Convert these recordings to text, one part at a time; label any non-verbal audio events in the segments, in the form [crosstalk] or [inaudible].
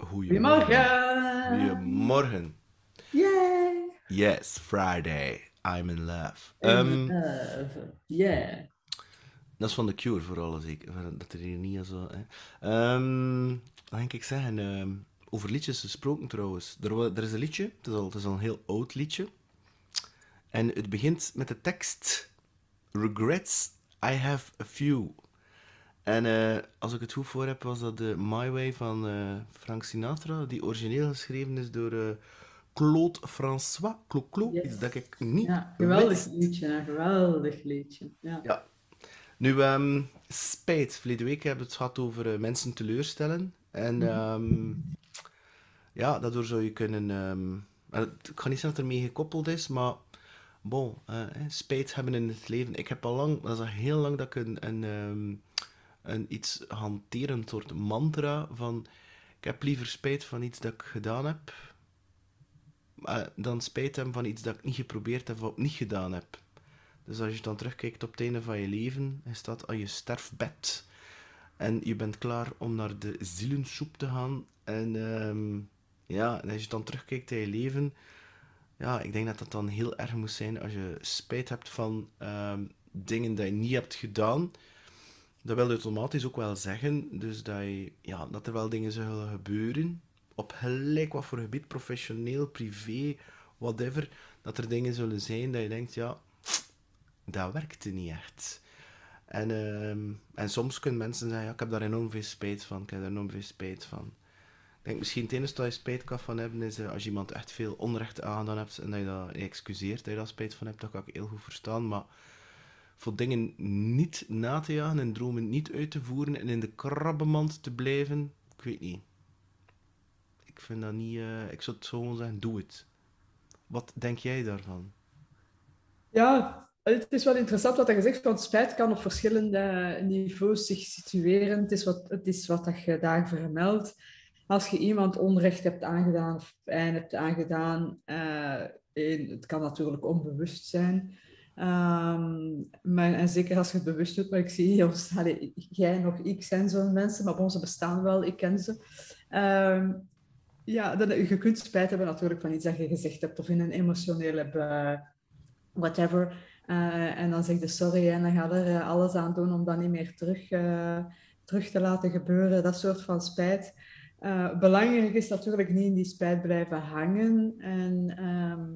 Goedemorgen. Goedemorgen. Yay. Yes, Friday. I'm in love. In Ehm, love. Yeah. dat is van de Cure vooral, ik. Dat er hier niet zo. Hè. Ehm, wat denk ik zeggen? Ehm, over liedjes gesproken trouwens. Er, er is een liedje, het is, al, het is al een heel oud liedje. En het begint met de tekst: Regrets, I have a few. En eh, als ik het goed voor heb, was dat de My Way van eh, Frank Sinatra, die origineel geschreven is door eh, Claude François. Clo Clo, Yes. iets dat ik niet Ja, geweldig wist. liedje, een geweldig liedje. Ja. Ja. Nu, ehm, spijt. Verleden week hebben we het gehad over mensen teleurstellen. En ehm, ja, daardoor zou je kunnen... het- ik ga niet zeggen dat ermee gekoppeld is, maar... Bon, eh, spijt hebben in het leven. Ik heb al lang, dat is al heel lang dat ik een, een, een iets hanterend soort mantra van... Ik heb liever spijt van iets dat ik gedaan heb, eh, dan spijt hebben van iets dat ik niet geprobeerd heb of niet gedaan heb. Dus als je dan terugkijkt op het einde van je leven, is dat aan je sterfbed. En je bent klaar om naar de zielensoep te gaan. En ehm, ja, als je dan terugkijkt in je leven, ja, ik denk dat dat dan heel erg moet zijn als je spijt hebt van ehm, dingen die je niet hebt gedaan. Dat wil automatisch ook wel zeggen, dus dat, je, ja, dat er wel dingen zullen gebeuren, op gelijk wat voor gebied, professioneel, privé, whatever, dat er dingen zullen zijn dat je denkt, ja, dat werkte niet echt. En, ehm, en soms kunnen mensen zeggen, ja, ik heb daar enorm veel spijt van, ik heb daar enorm veel spijt van. Ik denk misschien het enige dat je spijt kan van hebben, is eh, als je iemand echt veel onrecht aangedaan hebt en dat je dat excuseert, dat je daar spijt van hebt, dat kan ik heel goed verstaan, maar voor dingen niet na te jagen en dromen niet uit te voeren en in de krabbenmand te blijven, ik weet niet. Ik vind dat niet, eh, ik zou het gewoon zeggen, doe het. Wat denk jij daarvan? Ja, het is wel interessant wat je zegt, want spijt kan op verschillende niveaus zich situeren. Het is wat, het is wat dat je daar vermeldt. Als je iemand onrecht hebt aangedaan of pijn hebt aangedaan, eh, het kan natuurlijk onbewust zijn. Ehm, maar, en zeker als je het bewust doet, maar ik zie ons, allee, jij nog, ik zijn zo'n mensen, maar onze bestaan wel, ik ken ze. Ehm, ja, dan, je kunt spijt hebben natuurlijk van iets dat je gezegd hebt of in een emotionele whatever. Eh, en dan zeg je sorry en dan ga je er eh, alles aan doen om dat niet meer terug, eh, terug te laten gebeuren. Dat soort van spijt. Belangrijk is natuurlijk niet in die spijt blijven hangen. En, ehm,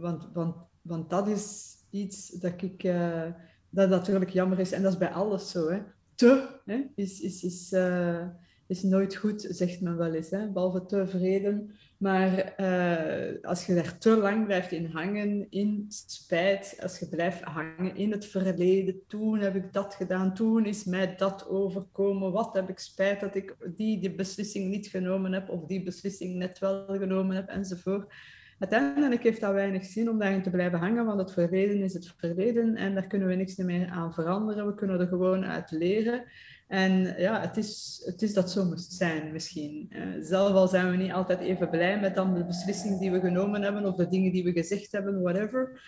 want, want, want dat is iets dat ik... eh, dat natuurlijk jammer is. En dat is bij alles zo. Hè. Te hè, is, is, is, eh, is nooit goed, zegt men wel eens. Hè. Behalve tevreden. Maar eh, als je daar te lang blijft in hangen, in spijt, als je blijft hangen in het verleden, toen heb ik dat gedaan, toen is mij dat overkomen, wat heb ik spijt dat ik die, die beslissing niet genomen heb of die beslissing net wel genomen heb, enzovoort. Uiteindelijk heeft dat weinig zin om daarin te blijven hangen, want het verleden is het verleden en daar kunnen we niks meer aan veranderen. We kunnen er gewoon uit leren. En ja, het is, het is dat zo moest zijn misschien. Eh, zelf al zijn we niet altijd even blij met dan de beslissing die we genomen hebben of de dingen die we gezegd hebben, whatever.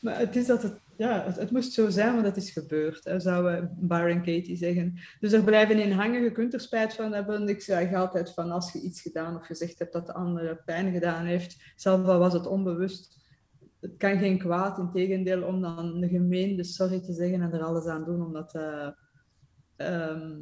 Maar het is dat het, ja, het, het moest zo zijn, want het is gebeurd, hè, zou Byron Katie zeggen. Dus er blijven in hangen, je kunt er spijt van hebben. Ik zeg altijd van als je iets gedaan of gezegd hebt dat de andere pijn gedaan heeft, zelf al was het onbewust, het kan geen kwaad, in tegendeel, om dan een gemeende sorry te zeggen en er alles aan doen om dat... eh, Ehm,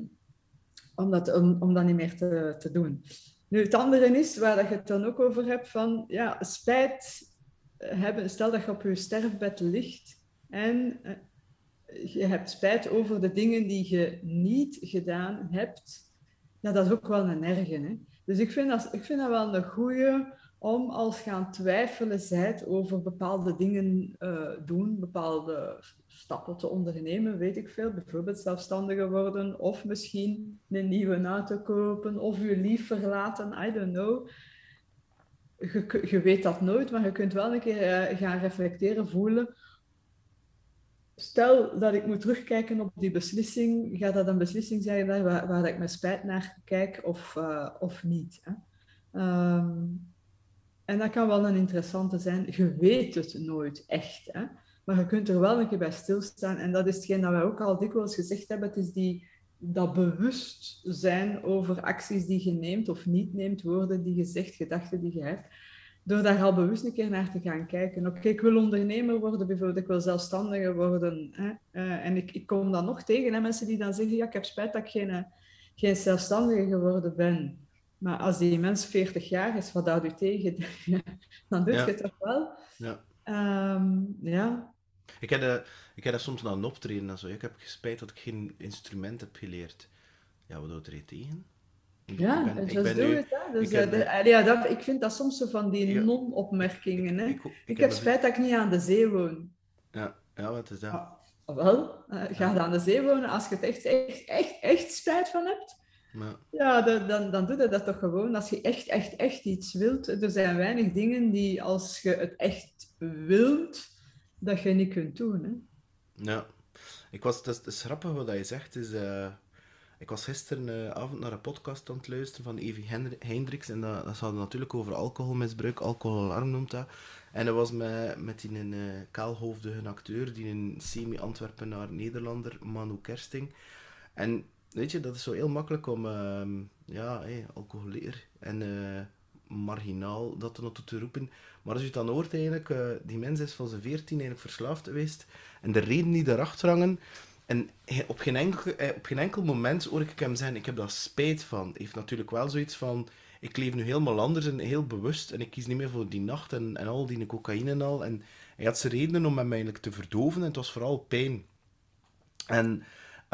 om, dat, om, om dat niet meer te, te doen. Nu, het andere is, waar dat je het dan ook over hebt, van ja, spijt hebben. Stel dat je op je sterfbed ligt en eh, je hebt spijt over de dingen die je niet gedaan hebt. Ja, dat is ook wel een erge. Hè? Dus ik vind, dat, ik vind dat wel een goeie om als je aan twijfelen bent over bepaalde dingen uh, doen, bepaalde stappen te ondernemen, weet ik veel. Bijvoorbeeld zelfstandiger worden of misschien een nieuwe te kopen of je lief verlaten, I don't know. Je, je weet dat nooit, maar je kunt wel een keer uh, gaan reflecteren, voelen. Stel dat ik moet terugkijken op die beslissing, gaat dat een beslissing zijn waar, waar, ik met spijt naar kijk of, uh, of niet. Hè? Um, en dat kan wel een interessante zijn. Je weet het nooit echt. Hè? Maar je kunt er wel een keer bij stilstaan. En dat is hetgeen dat wij ook al dikwijls gezegd hebben. Het is die dat bewust zijn over acties die je neemt of niet neemt, woorden die je zegt, gedachten die je hebt. Door daar al bewust een keer naar te gaan kijken. Oké, ik wil ondernemer worden, bijvoorbeeld, ik wil zelfstandiger worden. Hè? Uh, en ik, ik kom dan nog tegen hè, mensen die dan zeggen, ja, ik heb spijt dat ik geen, geen zelfstandige geworden ben. Maar als die mens 40 jaar is, wat houdt u tegen? [laughs] dan doe je het toch wel? Ja. Um, ja. Ik heb, de, ik heb dat soms aan een optreden en zo. Ik heb spijt dat ik geen instrument heb geleerd. Ja, wat doet er tegen? Ja, ik ben, ik ben nu, het. Dus, ik, uh, ja, dat, ik vind dat soms zo van die non-opmerkingen. Hè. Ik, ik heb spijt dat ik niet aan de zee woon. Ja, ja wat is dat? Ah, wel, uh, ga ja. aan de zee wonen als je het echt, echt, echt, echt spijt van hebt. Ja, ja dan, dan, dan doe je dat toch gewoon. Als je echt, echt, echt iets wilt. Er zijn weinig dingen die als je het echt wilt, dat je niet kunt doen. Hè? Ja. Ik was, is, grappig wat je zegt. Is, uh, ik was gisteravond uh, naar een podcast aan het luisteren van Evie Hendricks. En dat, dat hadden natuurlijk over alcoholmisbruik. Alcoholalarm noemt dat. En dat was met, met die een uh, kaalhoofdige acteur, die een semi-Antwerpenaar Nederlander, Manu Kersting. En weet je, dat is zo heel makkelijk om, uh, ja, hey, en uh, marginaal dat er nog toe te roepen. Maar als je het dan hoort eigenlijk, die mens is van zijn veertien eigenlijk verslaafd geweest. En de reden die daarachter hangen, en op geen, enkel, eh, op geen enkel moment hoor ik hem zeggen, ik heb daar spijt van. Hij heeft natuurlijk wel zoiets van, ik leef nu helemaal anders en heel bewust. En ik kies niet meer voor die nacht en, en al die cocaïne en al. En hij had zijn redenen om hem eigenlijk te verdoven en het was vooral pijn. En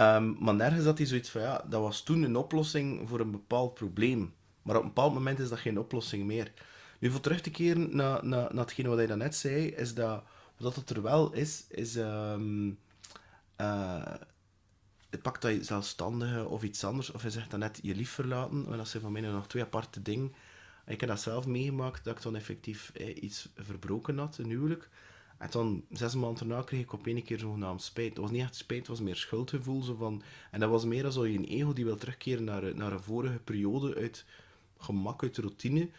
Um, maar nergens had hij zoiets van, ja, dat was toen een oplossing voor een bepaald probleem. Maar op een bepaald moment is dat geen oplossing meer. Nu, voor terug te keren naar, naar, naar hetgene wat hij daarnet zei, is dat, wat het er wel is, is um, uh, het pakt dat je zelfstandige of iets anders, of je zegt dan net je lief verlaten, en dat zijn van mij nog twee aparte dingen. Ik heb dat zelf meegemaakt, dat ik dan effectief eh, iets verbroken had, een huwelijk. En dan, zes maanden daarna, kreeg ik op één keer zogenaamd spijt. Het was niet echt spijt, het was meer schuldgevoel. Zo van, en dat was meer als je een ego die wil terugkeren naar, naar een vorige periode uit gemak, uit routine.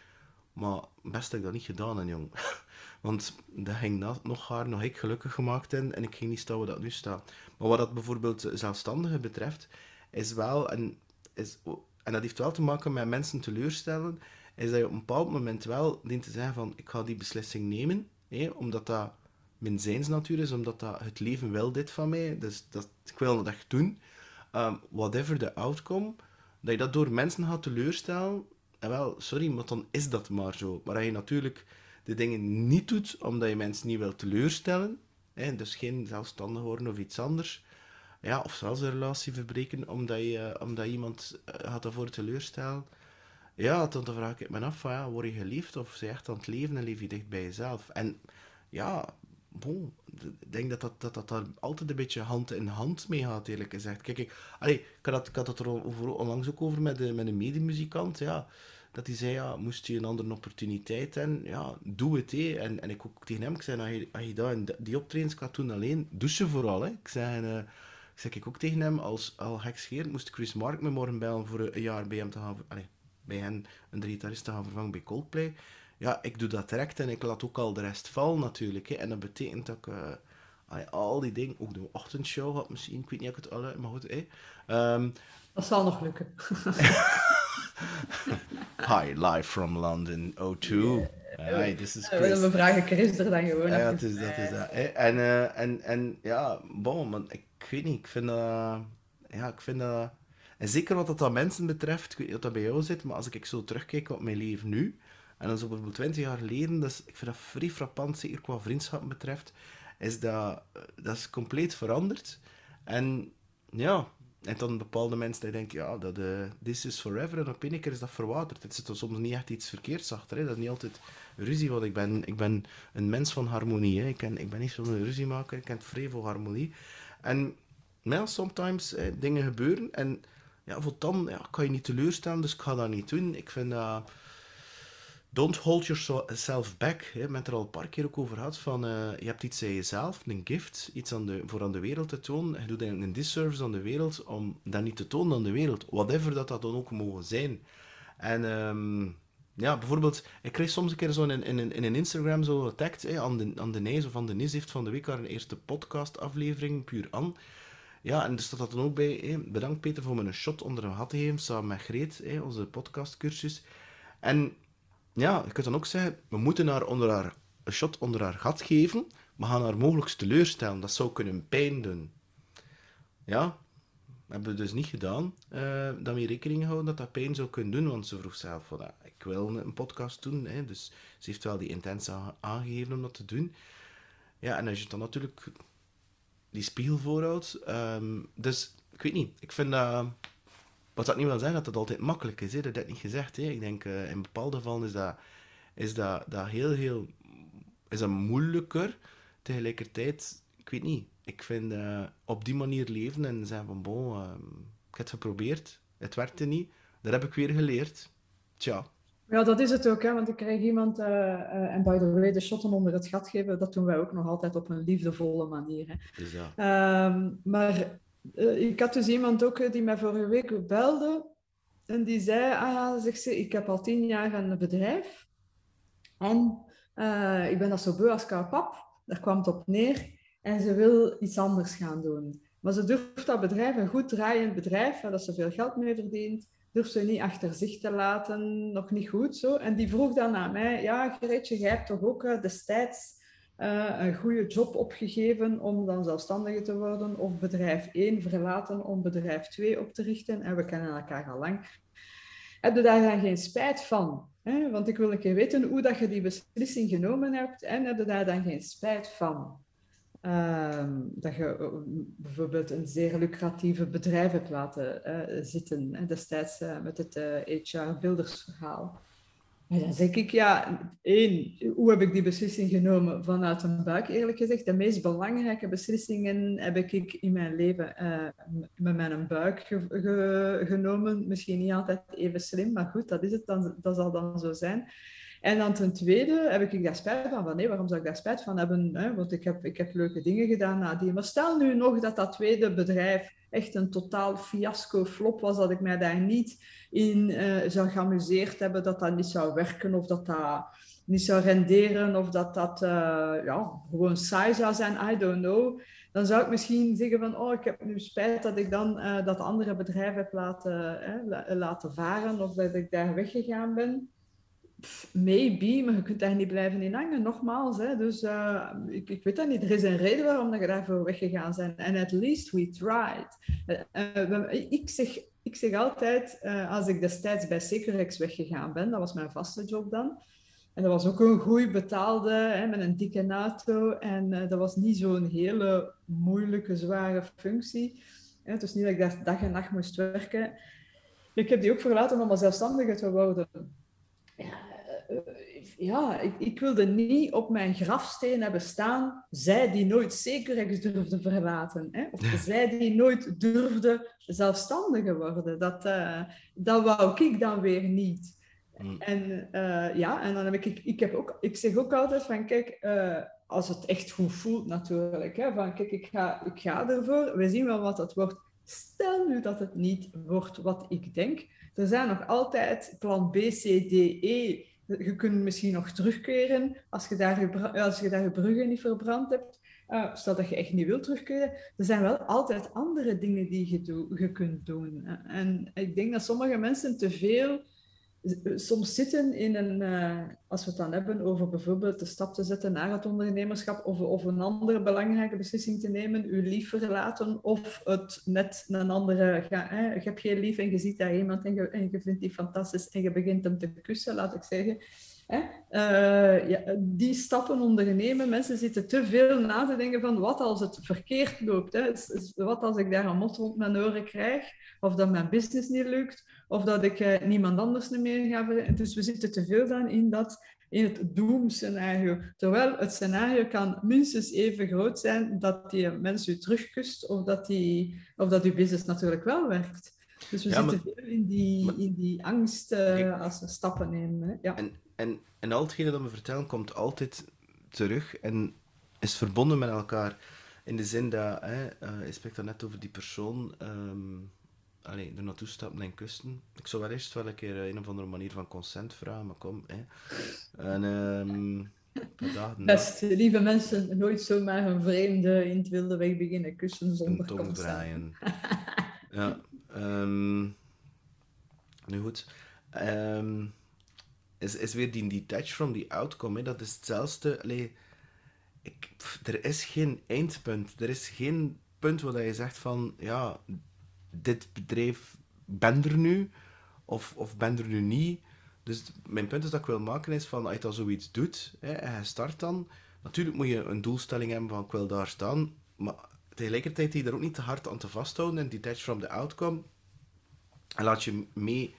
Maar best heb ik dat niet gedaan, en jong. [laughs] Want dat ging nog haar, nog ik gelukkig gemaakt in. En ik ging niet staan waar dat nu staat. Maar wat dat bijvoorbeeld zelfstandigen betreft, is wel... En, is, en dat heeft wel te maken met mensen teleurstellen. Is dat je op een bepaald moment wel dient te zeggen van... Ik ga die beslissing nemen. Omdat dat mijn zijnsnatuur is, omdat dat, het leven wil dit van mij. Dus dat, ik wil dat echt doen. Um, whatever the outcome, dat je dat door mensen gaat teleurstellen, en wel, sorry, maar dan is dat maar zo. Maar als je natuurlijk de dingen niet doet omdat je mensen niet wil teleurstellen, hè, dus geen zelfstandig worden of iets anders, ja, of zelfs een relatie verbreken omdat, je, omdat iemand gaat ervoor teleurstellen, ja, dan vraag ik me af, van, ja, word je geliefd of zeg je echt aan het leven en leef je dicht bij jezelf? En ja, bon, ik denk dat dat, dat, dat daar altijd een beetje hand in hand mee gaat, eerlijk gezegd. Kijk, ik, allee, ik, had, ik had het er over, onlangs ook over met, de, met een medemuzikant, ja. Dat hij zei, ja, moest je een andere opportuniteit hebben, ja, doe het, hé. En, en ik ook tegen hem, ik zei, als je, als je dat die optredens gaat doen alleen, douche vooral, hè. Ik zei, uh, ik zeg ik ook tegen hem, als al gekscherend moest Chris Mark me morgen bellen voor een jaar bij hem te gaan, allee, bij hen een gitarist te gaan vervangen bij Coldplay ja, ik doe dat direct en ik laat ook al de rest vallen natuurlijk. Hè. En dat betekent dat ik uh, al die dingen, ook de ochtendshow had misschien, ik weet niet of ik het alle, maar goed. Hè. Um, dat zal nog lukken. [laughs] [laughs] Hi, live from London, O2. Yeah. Hi, this is Chris. We vragen Chris er dan gewoon Ja, dat is dat. Is dat hè. En, uh, en, en ja, bon, man, ik weet niet, ik vind dat... ja, ik vind dat... En zeker wat dat aan mensen betreft, ik weet niet of dat bij jou zit, maar als ik zo terugkijk op mijn leven nu, en dan zo bijvoorbeeld 20 jaar geleden, dus ik vind dat vrij frappant, zeker qua vriendschap betreft, is dat, eh, dat is compleet veranderd. En ja, en dan bepaalde mensen die denken, ja, dat, uh, this is forever, en op een keer is dat verwaterd. Het zit er soms niet echt iets verkeerds achter, hè. dat is niet altijd ruzie, want ik ben, ik ben een mens van harmonie. Hè. Ik, ken, ik ben niet zo'n ruzie maken, ik ken vrij harmonie. En ja, sometimes dingen gebeuren, en ja, voor dan ja, kan je niet teleurstellen, dus ik ga dat niet doen. Ik vind dat... Don't hold yourself back. We er al een paar keer ook over gehad. Van, uh, je hebt iets aan jezelf, een gift, iets aan de, voor aan de wereld te tonen. Je doet een disservice aan de wereld om dat niet te tonen aan de wereld. Whatever dat dat dan ook mogen zijn. En um, ja, bijvoorbeeld, ik kreeg soms een keer zo in, in, in een Instagram zo tagt hè, aan de, aan de Nijs of aan de Nis heeft van de week haar een eerste podcast aflevering, puur aan. Ja, en er staat dat dan ook bij. Bedankt Peter voor me een shot onder een gat te geven, samen met Greet, hè, onze podcastcursus. En ja, je kunt dan ook zeggen, we moeten haar onder haar een shot onder haar gat geven, maar gaan haar mogelijk teleurstellen. Dat zou kunnen pijn doen. Ja, hebben we dus niet gedaan. Uh, dat rekening houden dat dat pijn zou kunnen doen, want ze vroeg zelf van, ah, ik wil een podcast doen, hè, dus ze heeft wel die intentie aangegeven om dat te doen. Ja, en als je dan natuurlijk die spiegel voorhoudt, um, dus ik weet niet, ik vind dat, wat dat niet wil zeggen dat het altijd makkelijk is, hè, dat heb ik niet gezegd. Hè. Ik denk, uh, in bepaalde gevallen is dat, is dat, dat heel, heel, is dat moeilijker, tegelijkertijd, ik weet niet, ik vind uh, op die manier leven en zeggen van, bon, uh, ik heb het geprobeerd, het werkte niet, dat heb ik weer geleerd. Tja. Ja, dat is het ook, hè? want ik krijg iemand, uh, en by the way, de shotten onder het gat geven, dat doen wij ook nog altijd op een liefdevolle manier. Hè? Dus ja. Ehm, maar ik had dus iemand ook die mij vorige week belde en die zei, ah zegt ze, ik heb al tien jaar een bedrijf en ik ben dat zo beu als pap. Daar kwam het op neer. En ze wil iets anders gaan doen. Maar ze durft dat bedrijf, een goed draaiend bedrijf, waar ze veel geld mee verdient, durft ze niet achter zich te laten, nog niet goed zo. En die vroeg dan aan mij, ja Geretje, jij hebt toch ook destijds uh, een goede job opgegeven om dan zelfstandige te worden, of bedrijf 1 verlaten om bedrijf 2 op te richten. En we kennen elkaar al lang. Heb je daar dan geen spijt van? Hè? Want ik wil een keer weten hoe dat je die beslissing genomen hebt en heb je daar dan geen spijt van? Ehm, dat je eh, bijvoorbeeld een zeer lucratieve bedrijf hebt laten uh, zitten, destijds met het HR-buildersverhaal. En dan zeg ik, ja, één, hoe heb ik die beslissing genomen vanuit een buik, eerlijk gezegd? De meest belangrijke beslissingen heb ik in mijn leven met mijn buik genomen. Misschien niet altijd even slim, maar goed, dat is het, dan, dat zal dan zo zijn. En dan ten tweede heb ik daar spijt van. van nee, waarom zou ik daar spijt van hebben? Hè? Want ik heb, ik heb leuke dingen gedaan nadien. Maar stel nu nog dat dat tweede bedrijf echt een totaal fiasco flop was, dat ik mij daar niet in uh, zou geamuseerd hebben, dat dat niet zou werken of dat dat niet zou renderen of dat dat uh, ja, gewoon saai zou zijn, I don't know. Dan zou ik misschien zeggen van, oh, ik heb nu spijt dat ik dan uh, dat andere bedrijf heb laten, laten varen of dat ik daar weggegaan ben maybe, maar je kunt daar niet blijven in hangen, nogmaals. Hè. Dus uh, ik, ik weet dat niet. Er is een reden waarom dat je daarvoor weggegaan bent. En at least we tried. Uh, ik, zeg, ik zeg altijd, als ik destijds bij Securex weggegaan ben, dat was mijn vaste job dan. En dat was ook een goed betaalde, hè, met een dikke auto. En dat was niet zo'n hele moeilijke, zware functie. Het is niet dat ik daar dag en nacht moest werken. Ik heb die ook verlaten om een zelfstandige te worden. Ja, ja, ik, ik, wilde niet op mijn grafsteen hebben staan, zij die nooit zeker durfde verlaten. Hè? Of zij die nooit durfde zelfstandige worden. Dat, uh, dat wou ik dan weer niet. Mm. En uh, ja, en dan heb ik, ik, heb ook, ik zeg ook altijd van, kijk, uh, als het echt goed voelt natuurlijk, hè, van kijk, ik ga, ik ga ervoor, we zien wel wat het wordt. Stel nu dat het niet wordt wat ik denk. Er zijn nog altijd plan B, C, D, E je kunt misschien nog terugkeren als je daar je, als je, daar je bruggen niet verbrand hebt. Uh, stel dat je echt niet wilt terugkeren. Er zijn wel altijd andere dingen die je, je kunt doen. En ik denk dat sommige mensen te veel soms zitten in een, uh, als we het dan hebben over bijvoorbeeld de stap te zetten naar het ondernemerschap of, of een andere belangrijke beslissing te nemen, uw lief verlaten of het net een andere, ga, hè, je hebt geen lief en je ziet daar iemand en je, en je vindt die fantastisch en je begint hem te kussen, laat ik zeggen. Hè? Uh, ja, die stappen ondernemen, mensen zitten te veel na te denken van wat als het verkeerd loopt. Hè? Wat als ik daar een mot rond mijn oren krijg, of dat mijn business niet lukt, of dat ik uh, niemand anders meer ga. Dus we zitten te veel dan in, dat, in het doemscenario. Terwijl het scenario kan minstens even groot zijn dat die mens u terugkust, of dat, die, of dat uw business natuurlijk wel werkt. Dus we zitten veel in die, in die angst uh, als we stappen nemen. Hè? Ja. En, en, en al hetgene dat we vertellen komt altijd terug en is verbonden met elkaar. In de zin dat, hè, uh, je spreekt net over die persoon, um, allee, er naartoe stappen en kusten. Ik zou wel eerst wel een keer een of andere manier van consent vragen, maar kom. Hè. En, um, [laughs] Best, lieve mensen, nooit zomaar een vreemde in het wilde weg beginnen kussen zonder consent. draaien. [laughs] ja, um, nu goed. Um, is, is weer die detach from the outcome. Hè. Dat is hetzelfde. Allee, ik, er is geen eindpunt. Er is geen punt waar je zegt van, ja, dit bedrijf ben er nu, of, of ben er nu niet. Dus mijn punt is dat ik wil maken is van, als je dan zoiets doet, hè, en je start dan, natuurlijk moet je een doelstelling hebben van, ik wil daar staan, maar tegelijkertijd die er ook niet te hard aan te vasthouden en detach from the outcome. En laat je mee,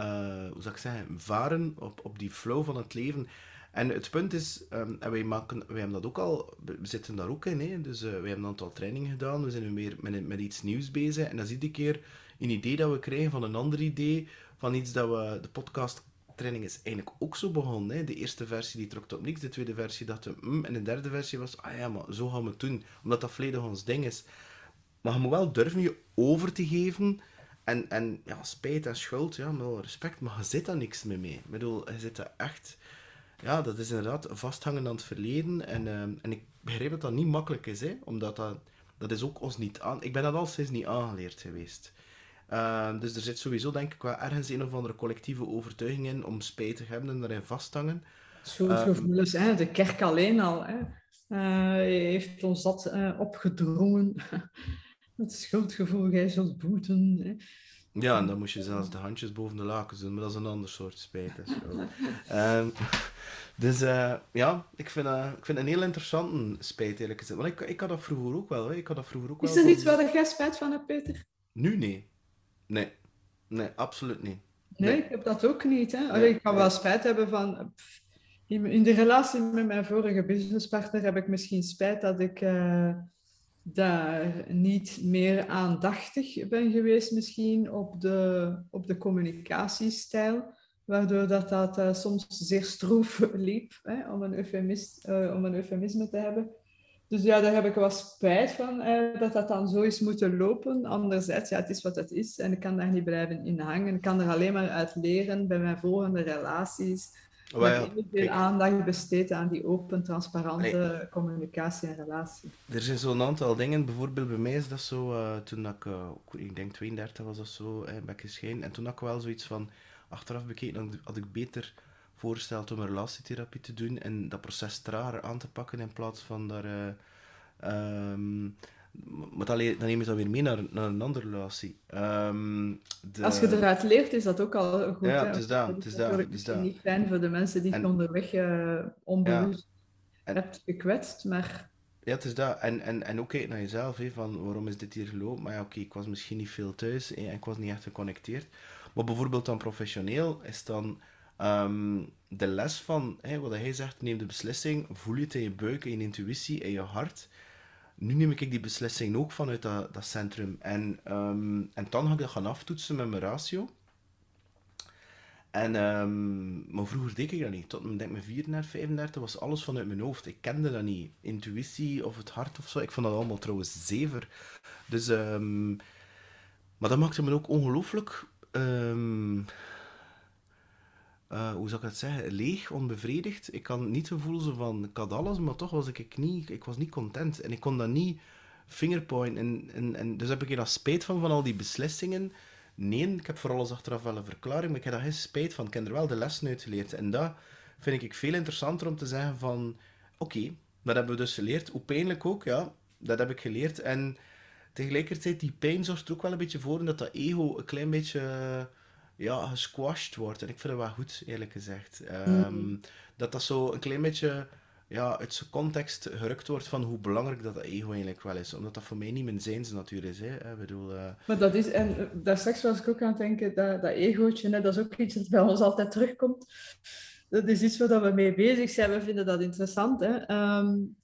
uh, hoe zou ik zeggen, varen op, op die flow van het leven. En het punt is, um, en wij, maken, wij hebben dat ook al, we zitten daar ook in, hè? dus uh, wij hebben een aantal trainingen gedaan, we zijn nu weer met, met iets nieuws bezig en dat is iedere keer een idee dat we krijgen van een ander idee, van iets dat we, de podcast training is eigenlijk ook zo begonnen. Hè? De eerste versie die trok op niks, de tweede versie dacht we, mm, en de derde versie was, ah ja, maar zo gaan we het doen, omdat dat volledig ons ding is. Maar je moet wel durven je over te geven en, en ja, spijt en schuld, ja, met respect, maar je zit daar niks meer mee. Ik bedoel, je zit er echt ja, dat is inderdaad vasthangen aan het verleden. En, uh, en ik begrijp dat dat niet makkelijk is, hè, omdat dat, dat is ook ons niet aan... Ik ben dat al sinds niet aangeleerd geweest. Uh, dus er zit sowieso, denk ik, wel ergens een of andere collectieve overtuiging in om spijt te hebben en daarin vasthangen. Schuldgevoelens, uh, de kerk alleen al, hè, uh, heeft ons dat uh, opgedrongen. het schuldgevoel, jij zult boeten. Hè. Ja, en dan moest je zelfs de handjes boven de lakens doen, maar dat is een ander soort spijt. um, [laughs] dus uh, ja, ik vind, uh, ik vind een heel interessante spijt eerlijk gezegd. Want ik, ik had dat vroeger ook wel. Hè. Ik had dat vroeger ook Is er iets waar jij spijt van hebt, Peter? Nu nee. Nee. Nee, absoluut niet. Nee, ik heb dat ook niet. Hè. Ik kan wel spijt hebben van... In de relatie met mijn vorige businesspartner heb ik misschien spijt dat ik... Uh, daar niet meer aandachtig ben geweest misschien op de, op de communicatiestijl, waardoor dat, dat uh, soms zeer stroef [laughs] liep, hè, om, een eufemist, uh, om een eufemisme te hebben. Dus ja, daar heb ik wel spijt van, uh, dat dat dan zo is moeten lopen. Anderzijds, ja, het is wat het is en ik kan daar niet blijven in hangen. Ik kan er alleen maar uit leren bij mijn volgende relaties Oh, ja. veel aandacht besteed aan die open, transparante communicatie en relatie. Er zijn zo'n aantal dingen, bijvoorbeeld bij mij is dat zo, uh, toen ik, uh, ik denk 32 was of zo, eh, ben ik. En toen had ik wel zoiets van, achteraf bekeken, had ik beter voorgesteld om een relatietherapie te doen en dat proces trager aan te pakken in plaats van daar... Uh, maar dan neem je dat weer mee naar, naar een andere relatie. Um, de... Als je eruit leert, is dat ook al goed. Ja, het is dat. Het is dat. Het is niet fijn voor de mensen die en... onderweg uh, onbewust ja. hebt gekwetst, maar... Ja, het is dat. En, en, en ook kijken naar jezelf, hè, van waarom is dit hier gelopen? Maar ja, oké, ik was misschien niet veel thuis en ik was niet echt geconnecteerd. Maar bijvoorbeeld dan professioneel is dan um, de les van, wat hij zegt, neem de beslissing, voel je het in je buik, in je intuïtie, in je hart nu neem ik die beslissing ook vanuit dat, dat centrum. En, um, en dan ga ik dat gaan aftoetsen met mijn ratio. En, um, maar vroeger deed ik dat niet. Tot denk mijn 34, 35 was alles vanuit mijn hoofd. Ik kende dat niet. Intuïtie of het hart of zo. Ik vond dat allemaal trouwens zever. Dus, um, maar dat maakte me ook ongelooflijk uh, hoe zou ik het zeggen, leeg, onbevredigd. Ik kan niet gevoel van, ik had alles, maar toch was ik, niet, ik was niet content. En ik kon dat niet fingerpoint. En, en, en dus heb ik er spijt van, van al die beslissingen. Nee, ik heb voor alles achteraf wel een verklaring, maar ik heb daar geen spijt van. Ik heb er wel de lessen uit geleerd. En dat vind ik veel interessanter om te zeggen van, oké, dat hebben we dus geleerd. Hoe pijnlijk ook, ja, dat heb ik geleerd. En tegelijkertijd, die pijn zorgt er ook wel een beetje voor dat dat ego een klein beetje ja, gesquashed wordt. En ik vind het wel goed, eerlijk gezegd. Um, Dat dat zo een klein beetje ja, uit zijn context gerukt wordt van hoe belangrijk dat, ego eigenlijk wel is. Omdat dat voor mij niet mijn zijnsnatuur is. Hè. Ik bedoel, uh... Maar dat is, en eh, daar straks was ik ook aan het denken, dat, dat egootje, hè, dat is ook iets dat bij ons altijd terugkomt. Dat is iets waar we mee bezig zijn. We vinden dat interessant. Hè. Um,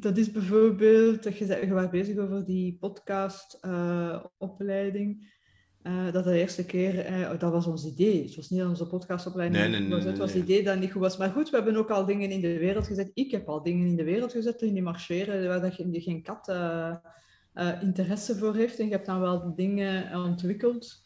dat is bijvoorbeeld, je, je was bezig over die podcast-opleiding. Uh, uh, dat de eerste keer, uh, dat was ons idee. Het was niet onze podcastopleiding. Nee, nee, nee, het was het idee dat niet goed was. Maar goed, we hebben ook al dingen in de wereld gezet. Ik heb al dingen in de wereld gezet die marcheren, waar dat je, geen kat uh, interesse voor heeft. En je hebt dan wel dingen ontwikkeld.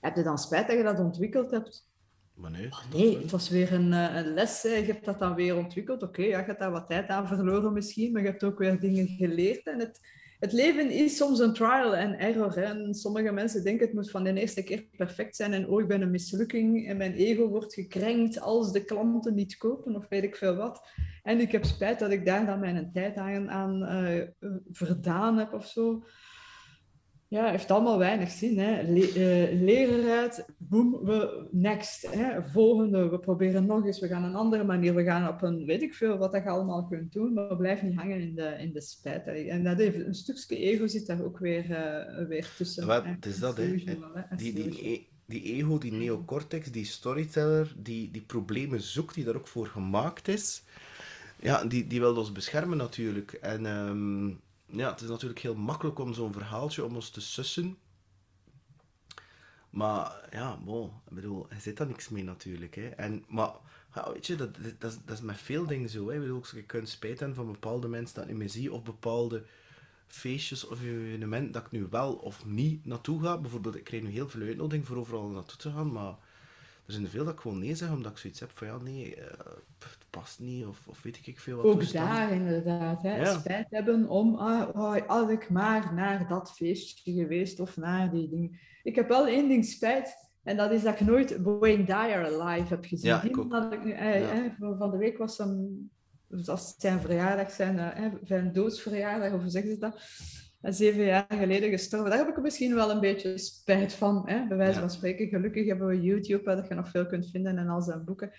Heb je dan spijt dat je dat ontwikkeld hebt? Nee. Oh, nee, het was weer een, eh, een les. Hè. Je hebt dat dan weer ontwikkeld. Oké, ja, je hebt daar wat tijd aan verloren misschien, maar je hebt ook weer dingen geleerd. En het, het leven is soms een trial and error. Hè. En sommige mensen denken het moet van de eerste keer perfect zijn en oh, ik ben een mislukking en mijn ego wordt gekrenkt als de klanten niet kopen of weet ik veel wat. En ik heb spijt dat ik daar dan mijn tijd aan, aan uh, verdaan heb of zo ja, heeft allemaal weinig zin. Hè. Le uh, leren boom, we next. Hè. Volgende, we proberen nog eens, we gaan een andere manier, we gaan op een, weet ik veel, wat je allemaal kunt doen, maar we blijven niet hangen in de, in de spijt. En dat heeft, een stukje ego zit daar ook weer, uh, weer tussen. Wat, is dat, hè. Die, die, e-, die ego, die neocortex, die storyteller, die, die problemen zoekt, die daar ook voor gemaakt is, ja, die, die wil ons beschermen natuurlijk. En... Um, ja, het is natuurlijk heel makkelijk om zo'n verhaaltje om ons te sussen. Maar ja, bon, ik bedoel, er zit daar niks mee natuurlijk. Hè. En, maar weet je, dat, dat, is met veel dingen zo. Hè. Ik bedoel, je kunt spijt hebben van bepaalde mensen dat ik niet zie, of bepaalde feestjes of evenementen dat ik nu wel of niet naartoe ga. Bijvoorbeeld, ik krijg nu heel veel uitnodiging voor overal naartoe te gaan, maar er zijn er veel dat ik gewoon nee zeg, omdat ik zoiets heb van ja, nee, uh, het past niet, of, of weet ik veel wat. Ook daar inderdaad, hè, spijt hebben om, ah, oh, had ik maar naar dat feestje geweest of naar die dingen. Ik heb wel één ding spijt, en dat is dat ik nooit Wayne Dyer live heb gezien. Ja, ik ook. Dat ik nu, eh, eh, van de week was als zijn verjaardag, zijn, eh, zijn doodsverjaardag, of hoe zeggen ze dat? Zeven jaar geleden gestorven. Daar heb ik misschien wel een beetje spijt van. Hè? Bij wijze van spreken. Gelukkig hebben we YouTube, waar je nog veel kunt vinden en al zijn boeken.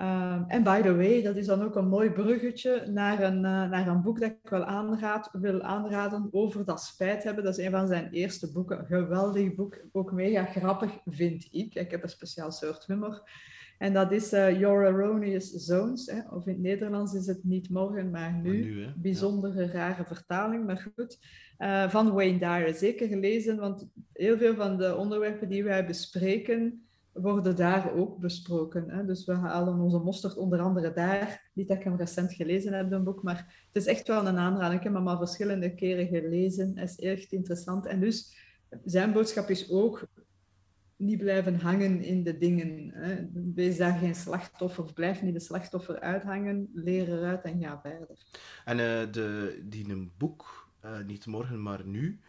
Um, en by the way, dat is dan ook een mooi bruggetje naar een, uh, naar een boek dat ik wel aanraad, wil aanraden over dat spijt hebben. Dat is een van zijn eerste boeken. Geweldig boek, ook mega grappig, vind ik. Ik heb een speciaal soort humor. En dat is uh, Your Erroneous Zones. Hè? Of in het Nederlands is het niet morgen, maar nu. Maar nu Bijzondere rare vertaling, maar goed. Uh, van Wayne Dyer. Zeker gelezen, want heel veel van de onderwerpen die wij bespreken, worden daar ook besproken. Hè? Dus we halen onze mosterd onder andere daar. Niet dat ik hem recent gelezen heb, een boek, maar het is echt wel een aanrader. Ik heb hem al verschillende keren gelezen. Het is echt interessant. En dus zijn boodschap is ook niet blijven hangen in de dingen. Hè. Wees daar geen slachtoffer, blijf niet de slachtoffer uithangen, leer eruit en ga verder. En uh, de, die een boek, uh, niet morgen maar nu,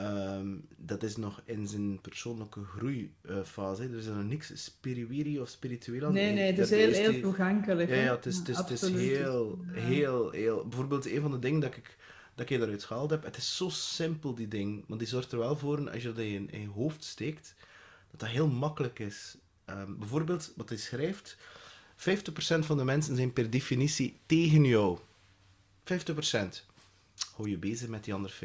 um, dat is nog in zijn persoonlijke groeifase. er is nog niks spiriwiri of spiritueel aan. Nee, nee, het is heel, heel toegankelijk. Ja, ja, het is, het is, het is heel, heel, heel... Bijvoorbeeld, een van de dingen dat ik dat ik eruit gehaald heb, het is zo simpel, die ding, maar die zorgt er wel voor, als je dat in, in je hoofd steekt, dat dat heel makkelijk is. Um, bijvoorbeeld, wat hij schrijft, 50% van de mensen zijn per definitie tegen jou. 50%. Hou je bezig met die andere 50%.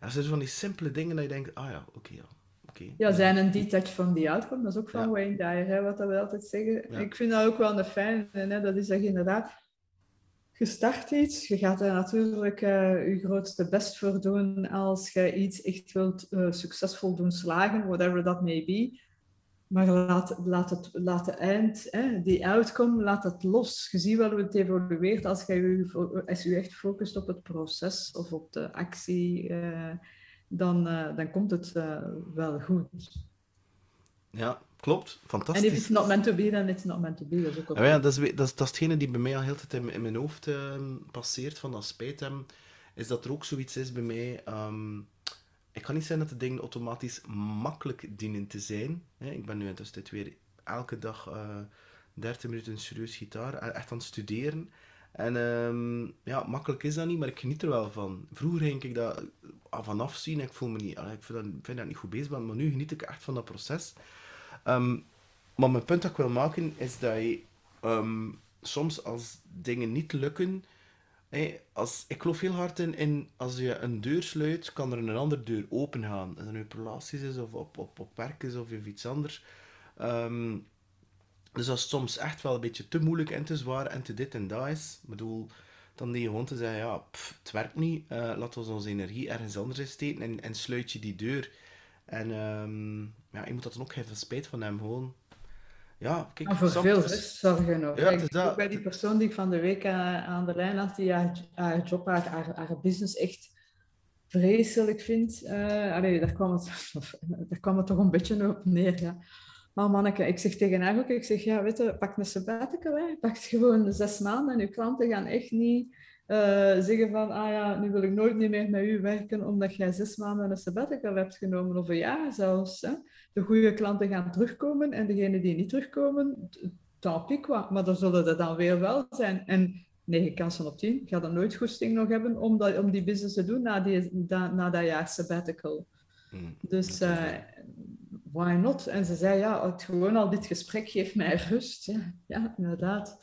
En dat zijn van die simpele dingen dat je denkt, ah ja, oké, ja. Okay. Ja, zijn een detach van die outcome, dat is ook van ja. Wayne Dyer, hè, wat we altijd zeggen. Ik vind dat ook wel een fijn, hè, dat is dat je inderdaad je start iets, je gaat er natuurlijk uh, je grootste best voor doen als je iets echt wilt uh, succesvol doen slagen, whatever that may be. Maar laat, laat, het, laat eind, hè, die outcome, laat het los. Je ziet wel hoe het evolueert als je je, als je echt focust op het proces of op de actie, uh, dan, dan komt het wel goed. Ja, klopt. Fantastisch. En if it's not meant to be, then it's not meant to be. Dat is ook ah, ja, dat, is, dat, is, dat is hetgene die bij mij al heel tijd in, in mijn hoofd uh, passeert, van dat spijt hem, is dat er ook zoiets is bij mij... Um, ik kan niet zeggen dat de dingen automatisch makkelijk dienen te zijn. Ik ben nu intussen weer elke dag uh, eh, 30 minuten serieus gitaar, eh, echt aan het studeren. En um, ja, makkelijk is dat niet, maar ik geniet er wel van. Vroeger ging ik dat vanaf zien ik voel me niet, ik vind dat, vind dat niet goed bezig ben, maar nu geniet ik echt van dat proces. Um, maar mijn punt dat ik wil maken is dat je um, soms als dingen niet lukken. Als, ik geloof heel hard in, als je een deur sluit, kan er een andere deur open gaan. Als dat nu op relaties is, of op, op, op werk is, of iets anders. Um, dus als het soms echt wel een beetje te moeilijk en te zwaar en te dit en dat is, bedoel, dan die gewoon te zeggen, ja, pff, het werkt niet, uh, laten we onze energie ergens anders steken en, en sluit je die deur. En um, ja, je moet dat dan ook even spijt van hem gewoon. Ja, kijk, maar voor veel rust zorgen nog. Ja, Kijk, ook bij die persoon die ik van de week aan, aan de lijn had, die haar, haar job, haar, haar, haar business echt vreselijk vindt. Uh, allee, daar, kwam het, [laughs] daar kwam het toch een beetje op neer. Ja. Maar manneke, ik zeg tegen haar ook, ik zeg, ja, weet je, pak een sabbatical, hè. Pak gewoon zes maanden en uw klanten gaan echt niet zeggen van, ah ja, nu wil ik nooit meer met u werken omdat jij zes maanden een sabbatical hebt genomen, of een jaar zelfs. Hè. De goede klanten gaan terugkomen en degenen die niet terugkomen, tant pis quoi. Maar dan zullen er dan weer wel zijn. En negen kansen op tien, ga dan nooit goesting nog hebben om, dat, om die business te doen na, die, na dat jaar sabbatical. Hmm. Dus uh, why not? En ze zei, ja, het, gewoon al dit gesprek geeft mij rust. Ja, [laughs] ja, inderdaad.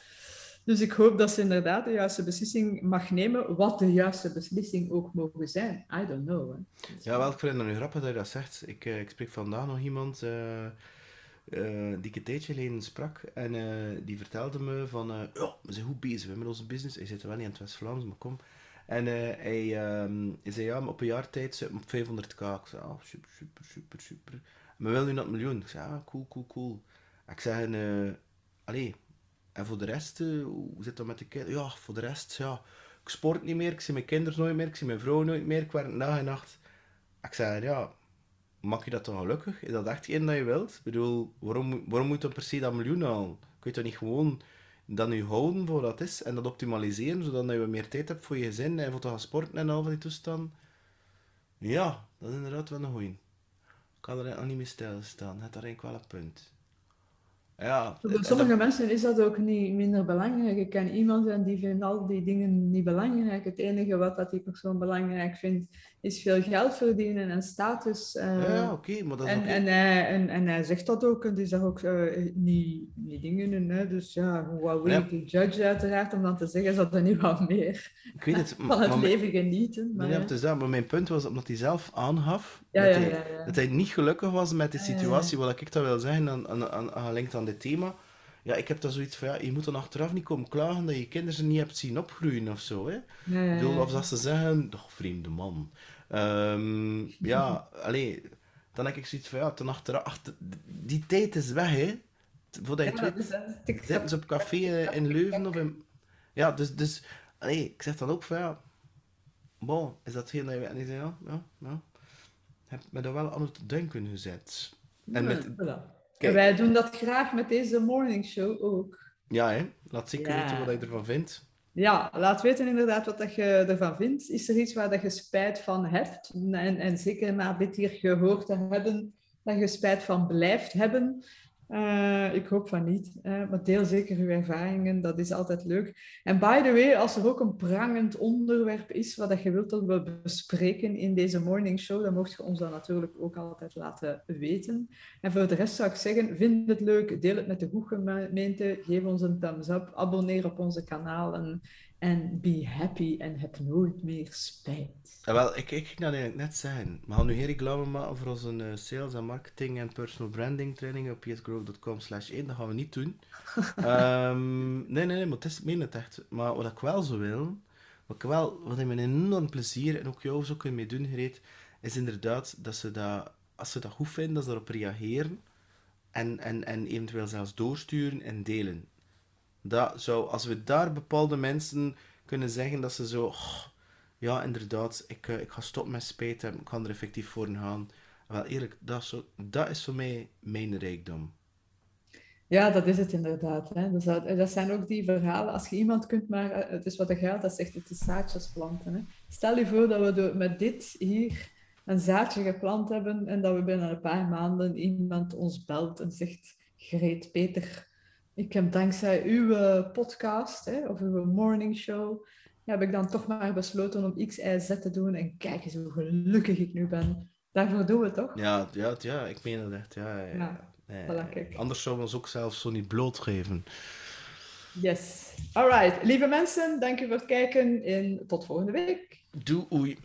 Dus ik hoop dat ze inderdaad de juiste beslissing mag nemen, wat de juiste beslissing ook mogen zijn. I don't know. Ja, wel, ik vind het nu grappig dat je dat zegt. Ik, uh, ik spreek vandaag nog iemand uh, uh, die ik een tijdje geleden sprak. En die vertelde me van, ja, we zijn goed bezig met onze business. Hij zit wel niet in het West-Vlaams, maar kom. En hij, um, hij zei, ja, maar op een jaar tijd zit op 500k. Ik zei, oh, super, super, super, super. Maar wil nu dat miljoen? Ik zei, ah, cool, cool, cool. Ik zei, allee, en voor de rest, uh, hoe zit dat met de kinderen? Ja, voor de rest, ja, ik sport niet meer, ik zie mijn kinderen nooit meer, ik zie mijn vrouw nooit meer, ik werk dag en nacht. Ik zei, ja, maak je dat toch gelukkig? Is dat echt één dat je wilt? Ik bedoel, waarom, waarom moet je per se dat miljoen halen? Kun je toch niet gewoon dan nu houden voor dat is en dat optimaliseren, zodat je meer tijd hebt voor je gezin en voor te gaan sporten en al van die toestanden? Ja, dat is inderdaad wel een goeie. Ik kan er nog niet meer stilstaan. Het is eigenlijk wel een punt. Ja, Voor sommige mensen is dat ook niet minder belangrijk. Ik ken iemand en die vindt al die dingen niet belangrijk. Het enige wat dat die persoon belangrijk vindt, is veel geld verdienen en status. Uh, ja, oké, maar dat is en, en, hij, en, en hij zegt dat ook, en die zegt ook uh, niet, niet dingen. Hè? Dus ja, wat wil ik de judge uiteraard om dan te zeggen, dat er niet wat meer ik weet het, [laughs] van het leven genieten. Maar, ja, dus dat, maar mijn punt was omdat hij zelf aangaf ja, dat, hij, dat, hij, niet gelukkig was met de situatie, wat ik dat wil zeggen, aan, aan, aan, gelinkt aan dit thema. Ja, ik heb dan zoiets van, ja, je moet dan achteraf niet komen klagen dat je kinderen niet hebt zien opgroeien of zo. Hè? Ja. Of dat ze zeggen, toch vreemde man. Um, ja, alleen dan heb ik zoiets van, ja, ten achteraf, achter, die tijd is weg, hè. Voordat je het weet, zitten ze op café in Leuven of in... Ja, dus, dus allee, ik zeg dan ook van, ja, bon, is dat heel dat je... En ik zeg, ja, ja, ja. Heb me daar wel aan het denken gezet. En met... Kijk, wij doen dat graag met deze morning show ook. Ja, hè. Laat zeker weten wat je ervan vindt. Ja, laat weten inderdaad wat dat je ervan vindt. Is er iets waar dat je spijt van hebt? En, en zeker na dit hier gehoord te hebben, dat je spijt van blijft hebben. Uh, ik hoop van niet. Maar deel zeker uw ervaringen, dat is altijd leuk. En by the way, als er ook een prangend onderwerp is wat dat je wilt dat we bespreken in deze morning show, dan mocht je ons dat natuurlijk ook altijd laten weten. En voor de rest zou ik zeggen, vind het leuk, deel het met de goede gemeente, geef ons een thumbs up, abonneer op onze kanalen en be happy en heb nooit meer spijt. Ja, wel, ik, ik ging dat eigenlijk net zeggen. We gaan nu geen reclame maken voor onze uh, sales en marketing en personal branding training op psgrowth.com slash 1. Dat gaan we niet doen. um, [laughs] nee, nee, nee, maar het is, meen het echt. Maar wat ik wel zo wil, wat ik wel, wat ik met enorm plezier en ook jou zo kunnen mee doen, gereed, is inderdaad dat ze dat, als ze dat goed vinden, dat ze erop reageren en, en, en eventueel zelfs doorsturen en delen. Dat zou, als we daar bepaalde mensen kunnen zeggen dat ze zo, ja, inderdaad, ik, uh, ik ga stoppen met spijt ik kan er effectief voor gaan. Wel eerlijk, dat is, zo, dat is voor mij mijn rijkdom. Ja, dat is het inderdaad. Hè. Dat, zijn ook die verhalen. Als je iemand kunt maar, eh, het is wat de geld, dat zegt het is zaadjes planten. Hè. Stel je voor dat we met dit hier een zaadje geplant hebben en dat we binnen een paar maanden iemand ons belt en zegt, Greet, Peter, ik heb dankzij uw eh, podcast hè, of uw morning show, heb ik dan toch maar besloten om X, Y, Z te doen. En kijk eens hoe gelukkig ik nu ben. Daarvoor doen we het toch? Ja, ja, ja ik meen het echt. Ja, ja. Nee, anders zou we ons ook zelfs zo niet blootgeven. Yes. Alright. Lieve mensen, dank u voor het kijken en tot volgende week. Doei.